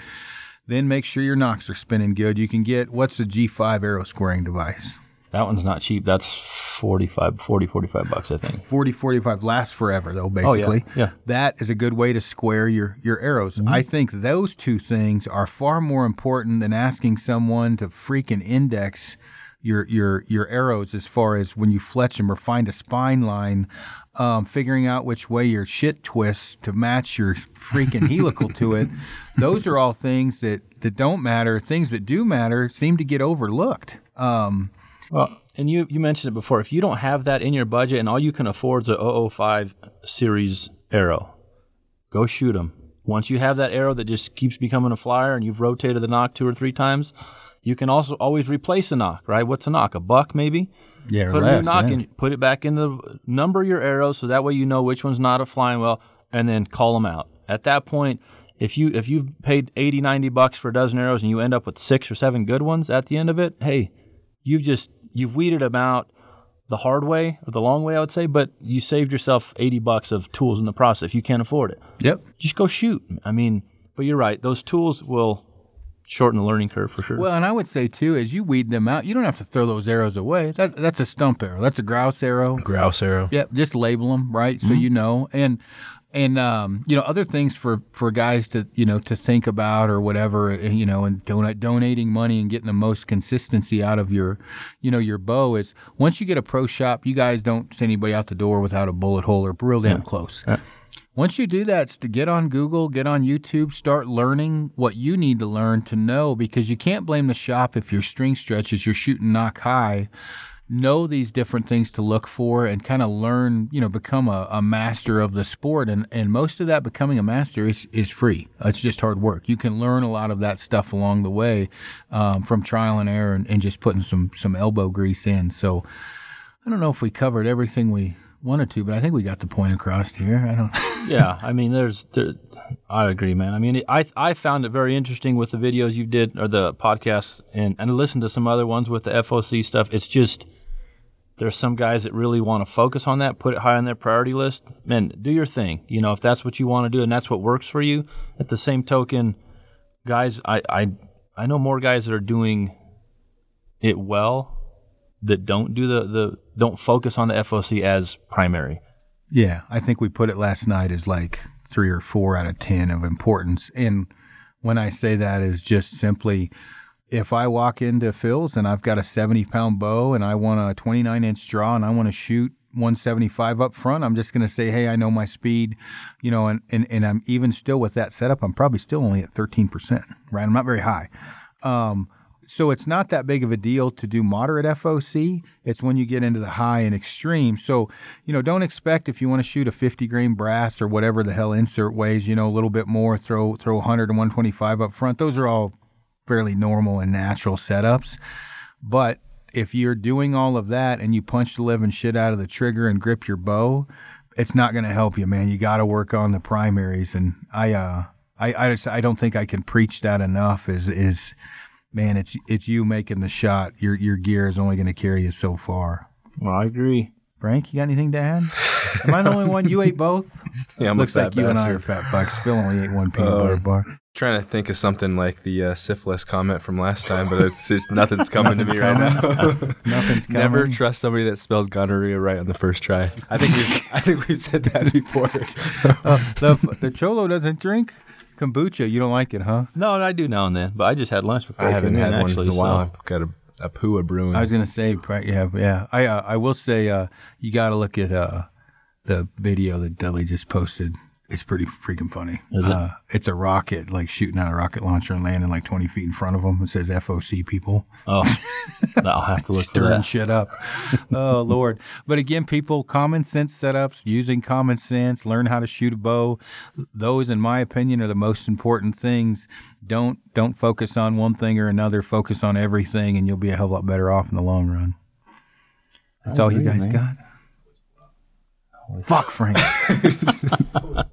Then make sure your nocks are spinning good. You can get what's the G5 arrow squaring device? That one's not cheap. That's 45, 40, 45 bucks, I think. 40 45 lasts forever though Oh, yeah. basically Yeah. that is a good way to square your your arrows Mm-hmm. i think those two things are far more important than asking someone to freaking index your your your arrows as far as when you fletch them or find a spine line um, figuring out which way your shit twists to match your freaking helical to it [LAUGHS] those are all things that that don't matter things that do matter seem to get overlooked um, Well, and you, you mentioned it before. If you don't have that in your budget and all you can afford is a 005 series arrow, go shoot them. Once you have that arrow that just keeps becoming a flyer and you've rotated the nock two or three times, you can also always replace a nock, right? What's a nock? A buck maybe? Yeah put a new nock yeah. and put it back in the number your arrows so that way you know which one's not a flying well and then call them out. At that point, if you if you've paid 80 90 bucks for a dozen arrows and you end up with six or seven good ones at the end of it, hey, you've just you've weeded them out the hard way or the long way I would say, but you saved yourself 80 bucks of tools in the process if you can't afford it. yep Just go shoot. I mean, but you're right. Those tools will shorten the learning curve for sure. Well, and I would say too, as you weed them out, you don't have to throw those arrows away. That that's a stump arrow. That's a grouse arrow. Grouse arrow. Yep, just label them right so you know. And and um, you know other things for for guys to you know to think about or whatever. You know, and donate donating money and getting the most consistency out of your you know your bow is once you get a pro shop, you guys don't send anybody out the door without a bullet hole or real damn close. Once you do that, it's to get on Google, get on YouTube, start learning what you need to learn to know because you can't blame the shop if your string stretches, you're shooting nock high. Know these different things to look for and kind of learn, you know, become a, a master of the sport. And, and most of that becoming a master is, is free. It's just hard work. You can learn a lot of that stuff along the way um, from trial and error and, and just putting some, some elbow grease in. So I don't know if we covered everything we wanted two, but I think we got the point across here. I don't. [LAUGHS] yeah, I mean, there's, there, I agree, man. I mean, I I found it very interesting with the videos you did or the podcasts, and and listened to some other ones with the FOC stuff. It's just there's some guys that really want to focus on that, put it high on their priority list, man. Do your thing, you know, if that's what you want to do and that's what works for you. At the same token, guys, I I I know more guys that are doing it well that don't do the the don't focus on the FOC as primary. Yeah, I think we put it last night as like three or four out of 10 of importance. And when I say that is just simply if I walk into Phil's and I've got a 70 pound bow and I want a 29 inch draw and I want to shoot 175 up front, I'm just going to say, hey, I know my speed, you know, and, and, and I'm even still with that setup, I'm probably still only at 13%, right? I'm not very high. Um, so it's not that big of a deal to do moderate FOC. It's when you get into the high and extreme. So, you know, don't expect if you want to shoot a 50 grain brass or whatever the hell insert weighs, you know, a little bit more, throw throw 100 and 125 up front. Those are all fairly normal and natural setups. But if you're doing all of that and you punch the living shit out of the trigger and grip your bow, it's not going to help you, man. You got to work on the primaries. And I, uh, I, I, just, I don't think I can preach that enough. Is is man, it's it's you making the shot. Your your gear is only going to carry you so far. Well, I agree. Frank, you got anything to add? Am I the only one? You ate both? [LAUGHS] Yeah, I'm Looks a like you and I are fat bucks. Phil only ate one peanut Uh, butter bar. Trying to think of something like the uh, syphilis comment from last time, but it's, it's nothing's [LAUGHS] coming to me right now. [LAUGHS] Nothing's coming. Never trust somebody that spells gonorrhea right on the first try. I think we've, I think we've said that before. Uh, the the cholo doesn't drink kombucha. You don't like it, huh? No, I do now and then, but I just had lunch before. I haven't had one actually, in a while. so- I've got a a Pua brewing. I was gonna say, yeah, yeah. I uh, I will say, uh, you got to look at uh, the video that Dudley just posted. It's pretty freaking funny. It? Uh, it's a rocket like shooting out a rocket launcher and landing like 20 feet in front of them. It says FOC people Oh, [LAUGHS] I'll have to look stirring shit up. oh Lord! But again, people, common sense setups, using common sense, learn how to shoot a bow. Those, in my opinion, are the most important things. Don't don't focus on one thing or another. Focus on everything, and you'll be a hell of a lot better off in the long run. That's all you guys man. got. Fuck Frank. [LAUGHS]